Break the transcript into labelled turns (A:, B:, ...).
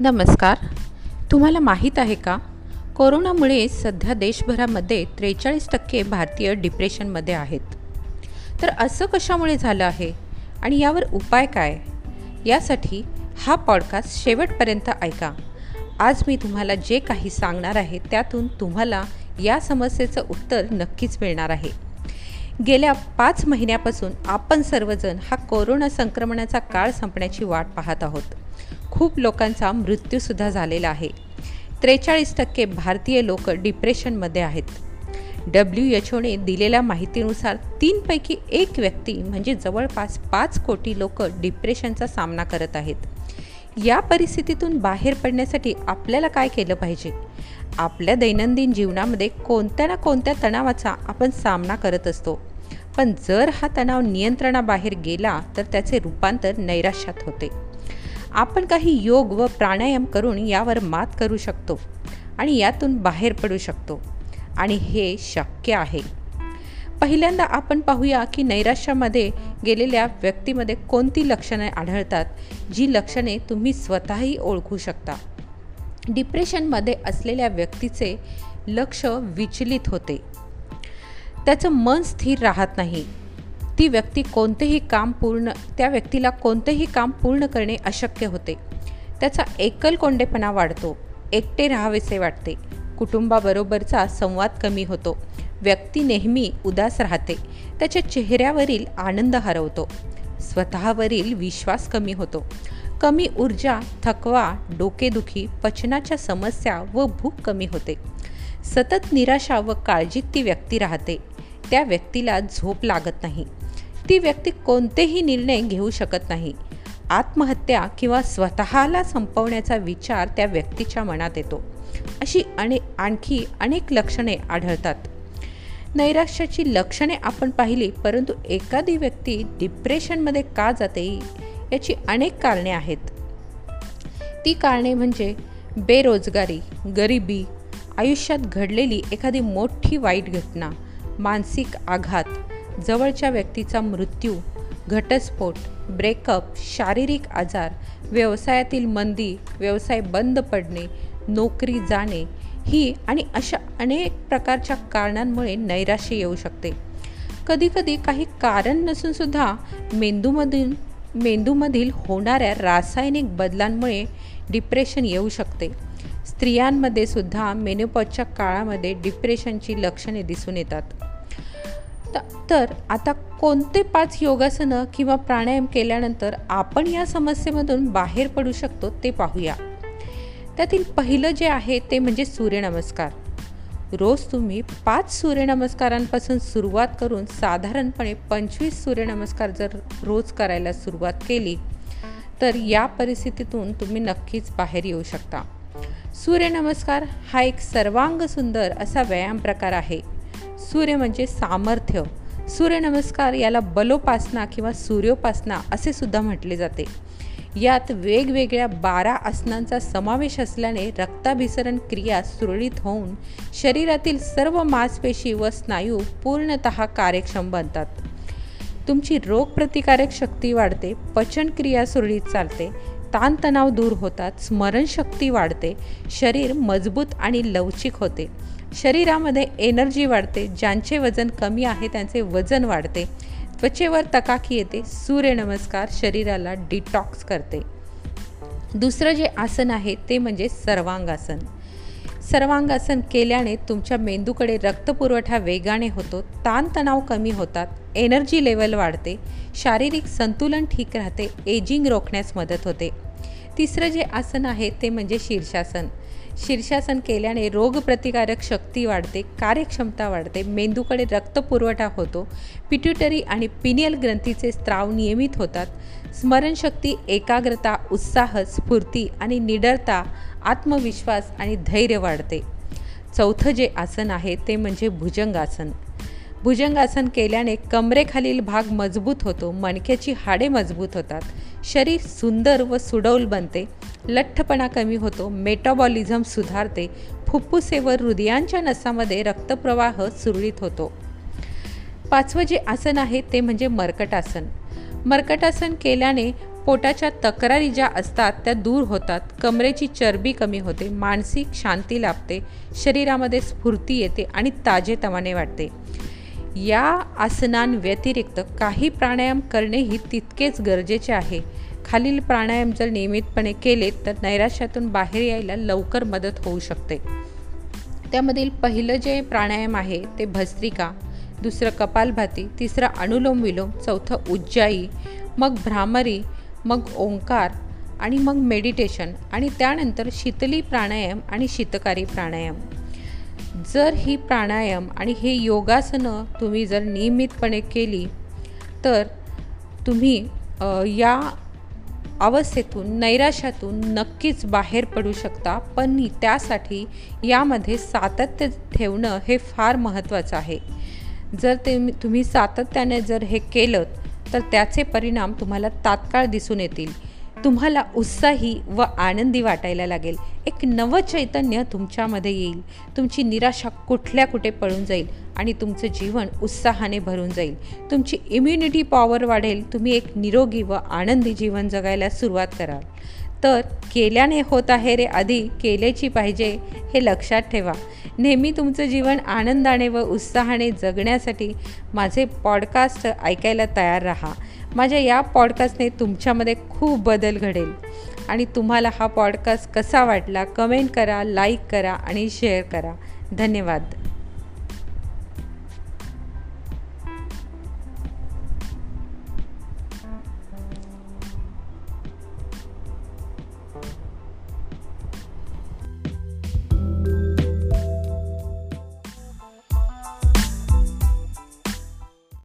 A: नमस्कार. तुम्हाला माहीत आहे का? कोरोनामुळे सध्या देशभरामध्ये त्रेचाळीस टक्के भारतीय डिप्रेशनमध्ये आहेत. तर असं कशामुळे झालं आहे? आणि यावर उपाय काय? यासाठी हा पॉडकास्ट शेवटपर्यंत ऐका. आज मी तुम्हाला जे काही सांगणार आहे त्यातून तुम्हाला या समस्येचं उत्तर नक्कीच मिळणार आहे. गेल्या पाच महिन्यापासून आपण सर्वजण हा कोरोना संक्रमणाचा काळ संपण्याची वाट पाहत आहोत. खूप लोकांचा मृत्यूसुद्धा झालेला आहे. त्रेचाळीस टक्के भारतीय लोक डिप्रेशनमध्ये आहेत. डब्ल्यू एच ओने दिलेल्या माहितीनुसार तीनपैकी एक व्यक्ती म्हणजे जवळपास पाच कोटी लोक डिप्रेशनचा सामना करत आहेत. या परिस्थितीतून बाहेर पडण्यासाठी आपल्याला काय केलं पाहिजे? आपल्या दैनंदिन जीवनामध्ये कोणत्या ना कोणत्या तणावाचा आपण सामना करत असतो. पण जर हा तणाव नियंत्रणाबाहेर गेला तर त्याचे रूपांतर नैराश्यात होते. आपण काही योग व प्राणायाम करून यावर मात करू शकतो आणि यातून बाहेर पडू शकतो. आणि हे शक्य आहे. पहिल्यांदा आपण पाहूया की नैराश्यामध्ये गेलेल्या व्यक्तीमध्ये कोणती लक्षणे आढळतात जी लक्षणे तुम्ही स्वतःही ओळखू शकता. डिप्रेशनमध्ये असलेल्या व्यक्तीचे लक्ष विचलित होते. त्याचं मन स्थिर राहत नाही. ती व्यक्ती कोणतेही काम पूर्ण त्या व्यक्तीला कोणतेही काम पूर्ण करणे अशक्य होते. त्याचा एकलकोंडेपणा वाढतो एकटे राहावेसे वाटते. कुटुंबाबरोबरचा संवाद कमी होतो. व्यक्ती नेहमी उदास राहते. त्याच्या चेहऱ्यावरील आनंद हरवतो. स्वतःवरील विश्वास कमी होतो. कमी ऊर्जा थकवा डोकेदुखी पचनाच्या समस्या व भूक कमी होते. सतत निराशा व काळजीत ती व्यक्ती राहते. त्या व्यक्तीला झोप लागत नाही. ती व्यक्ती कोणतेही निर्णय घेऊ शकत नाही. आत्महत्या किंवा स्वतःला संपवण्याचा विचार त्या व्यक्तीच्या मनात येतो. अशी अने आणखी अनेक लक्षणे आढळतात. नैराश्याची लक्षणे आपण पाहिली परंतु एखादी व्यक्ती डिप्रेशनमध्ये का जाते याची अनेक कारणे आहेत. ती कारणे म्हणजे बेरोजगारी गरिबी आयुष्यात घडलेली एखादी मोठी वाईट घटना मानसिक आघात जवळच्या व्यक्तीचा मृत्यू घटस्फोट ब्रेकअप शारीरिक आजार व्यवसायातील मंदी व्यवसाय बंद पडणे नोकरी जाणे ही आणि अशा अनेक प्रकारच्या कारणांमुळे नैराश्य येऊ शकते. कधीकधी काही कारण नसूनसुद्धा मेंदूमधून मेंदूमधील होणाऱ्या रासायनिक बदलांमुळे डिप्रेशन येऊ शकते. स्त्रियांमध्ये सुद्धा मेनोपॉजच्या काळामध्ये डिप्रेशनची लक्षणे दिसून येतात. तर आता कोणते पाच योगासनं किंवा प्राणायाम केल्यानंतर आपण या समस्येमधून बाहेर पडू शकतो ते पाहूया. त्यातील पहिलं जे आहे ते म्हणजे सूर्यनमस्कार. रोज तुम्ही पाच सूर्यनमस्कारांपासून सुरुवात करून साधारणपणे पंचवीस सूर्यनमस्कार जर रोज करायला सुरुवात केली तर या परिस्थितीतून तुम्ही नक्कीच बाहेर येऊ शकता. सूर्यनमस्कार हा एक सर्वांग सुंदर असा व्यायाम प्रकार आहे. सूर्य म्हणजे सामर्थ्य. सूर्यनमस्कार याला बलोपासना किंवा सूर्योपासना असे सुद्धा म्हटले जाते. यात वेगवेगळ्या बारा आसनांचा समावेश असल्याने रक्ताभिसरण क्रिया सुरळीत होऊन शरीरातील सर्व मांसपेशी व स्नायू पूर्णत कार्यक्षम बनतात. तुमची रोगप्रतिकारक शक्ती वाढते पचनक्रिया सुरळीत चालते ताणतणाव दूर होतात स्मरणशक्ती वाढते शरीर मजबूत आणि लवचिक होते. शरीरामध्ये एनर्जी वाढते ज्यांचे वजन कमी आहे त्यांचे वजन वाढते. त्वचेवर तकाकी येते सूर्यनमस्कार शरीराला डिटॉक्स करते. दुसरं जे आसन आहे ते म्हणजे सर्वांगासन. सर्वांगासन केल्याने तुमच्या मेंदूकडे रक्तपुरवठा वेगाने होतो ताणतणाव कमी होतात एनर्जी लेवल वाढते शारीरिक संतुलन ठीक राहते एजिंग रोखण्यास मदत होते. तिसरं जे आसन आहे ते म्हणजे शीर्षासन. शीर्षासन केल्याने रोगप्रतिकारक शक्ती वाढते कार्यक्षमता वाढते मेंदूकडे रक्तपुरवठा होतो पिट्युटरी आणि पिनियल ग्रंथीचे स्त्राव नियमित होतात. स्मरणशक्ती एकाग्रता उत्साह स्फूर्ती आणि निडरता आत्मविश्वास आणि धैर्य वाढते. चौथं जे आसन आहे ते म्हणजे भुजंगासन. भुजंगासन केल्याने कमरेखालील भाग मजबूत होतो मणक्याची हाडे मजबूत होतात. शरीर सुंदर व सुडौल बनते लठ्ठपणा कमी होतो मेटाबॉलिझम सुधारते फुफ्फुसे व हृदयांच्या नसामध्ये रक्तप्रवाह सुरळीत होतो. पाचवं जे आसन आहे ते म्हणजे मर्कटासन. मर्कटासन केल्याने पोटाच्या तक्रारी ज्या असतात त्या दूर होतात. कमरेची चरबी कमी होते मानसिक शांती लाभते शरीरामध्ये स्फूर्ती येते आणि ताजेतवाने वाटते या आसनांव्यतिरिक्त काही प्राणायाम करणेही तितकेच गरजेचे आहे. खालील प्राणायाम जर नियमितपणे केले तर नैराश्यातून बाहेर यायला लवकर मदत होऊ शकते. त्यामधील पहिलं जे प्राणायाम आहे ते भस्त्रिका दुसरं कपालभाती तिसरं अनुलोम विलोम चौथं उज्जाई मग भ्रामरी मग ओंकार आणि मग मेडिटेशन आणि त्यानंतर शीतली प्राणायाम आणि शीतकारी प्राणायाम. जर ही प्राणायाम आणि हे योगासनं तुम्ही जर नियमितपणे केली तर तुम्ही या अवस्थेतून नैराश्यातून नक्कीच बाहेर पडू शकता पण त्यासाठी यामध्ये सातत्य ठेवणं हे फार महत्त्वाचं आहे. जर ते तुम्ही सातत्याने जर हे केलं तर त्याचे परिणाम तुम्हाला तात्काळ दिसून येतील. तुम्हाला उत्साही व आनंदी वाटायला लागेल. एक नवचैतन्य तुमच्यामध्ये येईल. तुमची निराशा कुठल्या कुठे पळून जाईल आणि तुमचं जीवन उत्साहाने भरून जाईल. तुमची इम्युनिटी पॉवर वाढेल. तुम्ही एक निरोगी व आनंदी जीवन जगायला सुरुवात कराल. तर केल्याने होत आहे रे आधी केल्याची पाहिजे हे लक्षात ठेवा. नेहमी तुमचं जीवन आनंदाने व उत्साहाने जगण्यासाठी माझे पॉडकास्ट ऐकायला तयार राहा. माझ्या या पॉडकास्टने तुमच्यामध्ये खूप बदल घडेल. आणि तुम्हाला हा पॉडकास्ट कसा वाटला कमेंट करा लाईक करा आणि शेअर करा. धन्यवाद.